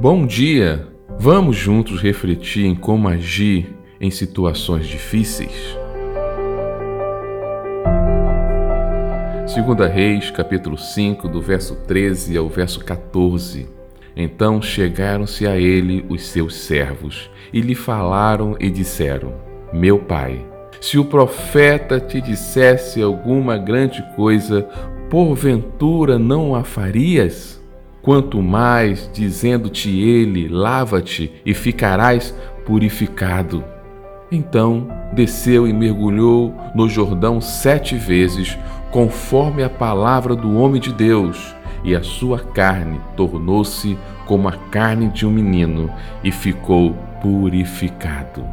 Bom dia! Vamos juntos refletir em como agir em situações difíceis? Segunda Reis, capítulo 5, do verso 13 ao verso 14. Então chegaram-se a ele os seus servos e lhe falaram e disseram: Meu pai, se o profeta te dissesse alguma grande coisa, porventura não a farias? Quanto mais, dizendo-te ele, lava-te e ficarás purificado. Então desceu e mergulhou no Jordão sete vezes, conforme a palavra do homem de Deus, e a sua carne tornou-se como a carne de um menino, e ficou purificado.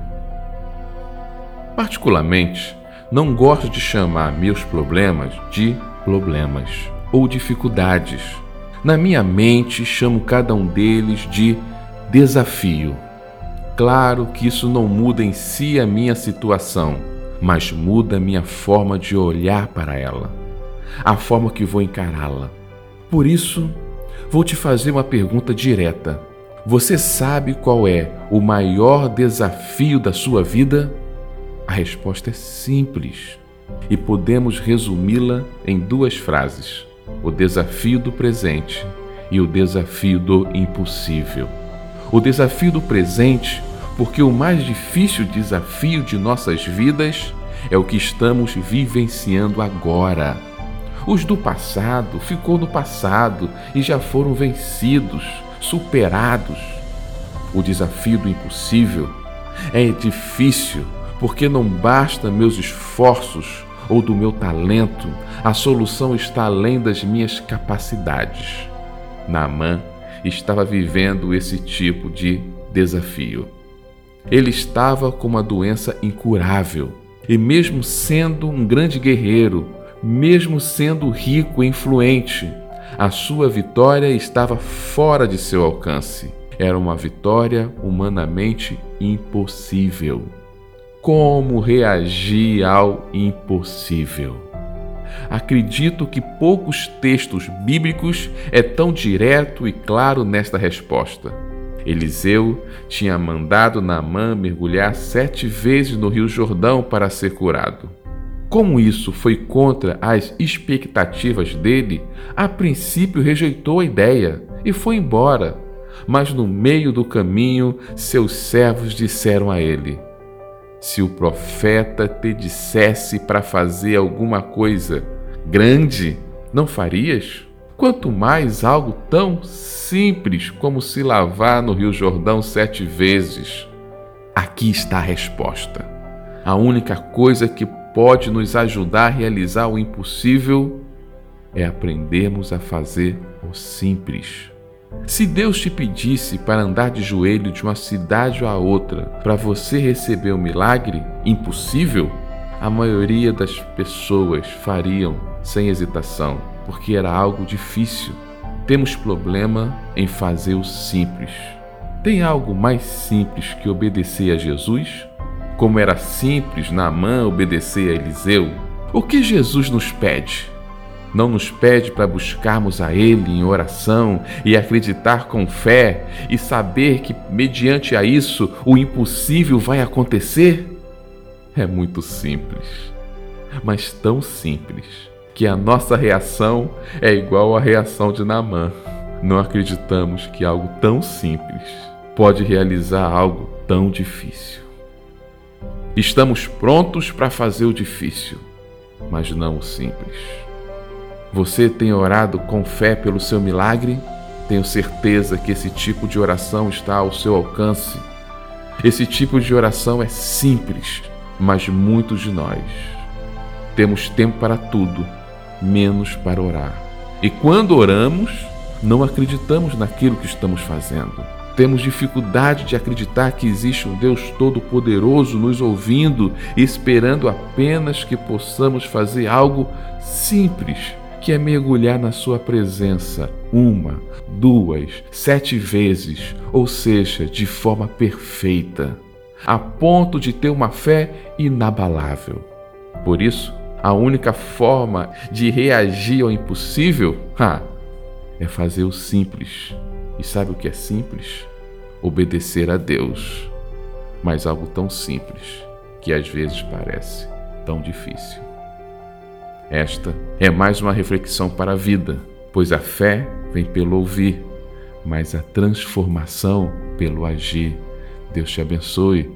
Particularmente, não gosto de chamar meus problemas de problemas ou dificuldades na minha mente, chamo cada um deles de desafio. Claro que isso não muda em si a minha situação, mas muda a minha forma de olhar para ela, a forma que vou encará-la. Por isso, vou te fazer uma pergunta direta. Você sabe qual é o maior desafio da sua vida? A resposta é simples e podemos resumi-la em duas frases o desafio do presente e o desafio do impossível. O desafio do presente, porque o mais difícil desafio de nossas vidas é o que estamos vivenciando agora. Os do passado ficou no passado e já foram vencidos, superados. O desafio do impossível é difícil porque não basta meus esforços ou do meu talento, a solução está além das minhas capacidades. Naamã estava vivendo esse tipo de desafio. Ele estava com uma doença incurável e, mesmo sendo um grande guerreiro, mesmo sendo rico e influente, a sua vitória estava fora de seu alcance. Era uma vitória humanamente impossível. Como reagir ao impossível? Acredito que poucos textos bíblicos é tão direto e claro nesta resposta. Eliseu tinha mandado Naamã mergulhar sete vezes no Rio Jordão para ser curado. Como isso foi contra as expectativas dele, a princípio rejeitou a ideia e foi embora. Mas no meio do caminho, seus servos disseram a ele: se o profeta te dissesse para fazer alguma coisa grande, não farias? Quanto mais algo tão simples como se lavar no Rio Jordão sete vezes. Aqui está a resposta. A única coisa que pode nos ajudar a realizar o impossível é aprendermos a fazer o simples. Se Deus te pedisse para andar de joelho de uma cidade a outra para você receber o um milagre impossível, a maioria das pessoas fariam sem hesitação, porque era algo difícil. Temos problema em fazer o simples. Tem algo mais simples que obedecer a Jesus? Como era simples Naamã obedecer a Eliseu? O que Jesus nos pede? Não nos pede para buscarmos a Ele em oração e acreditar com fé e saber que, mediante a isso, o impossível vai acontecer? É muito simples, mas tão simples que a nossa reação é igual à reação de Naamã. Não acreditamos que algo tão simples pode realizar algo tão difícil. Estamos prontos para fazer o difícil, mas não o simples. Você tem orado com fé pelo seu milagre? Tenho certeza que esse tipo de oração está ao seu alcance. Esse tipo de oração é simples, mas muitos de nós temos tempo para tudo, menos para orar. E quando oramos, não acreditamos naquilo que estamos fazendo. Temos dificuldade de acreditar que existe um Deus Todo-Poderoso nos ouvindo e esperando apenas que possamos fazer algo simples que é mergulhar na Sua presença uma, duas, sete vezes, ou seja, de forma perfeita, a ponto de ter uma fé inabalável. Por isso, a única forma de reagir ao impossível ha, é fazer o simples. E sabe o que é simples? Obedecer a Deus. Mas algo tão simples que às vezes parece tão difícil. Esta é mais uma reflexão para a vida, pois a fé vem pelo ouvir, mas a transformação pelo agir. Deus te abençoe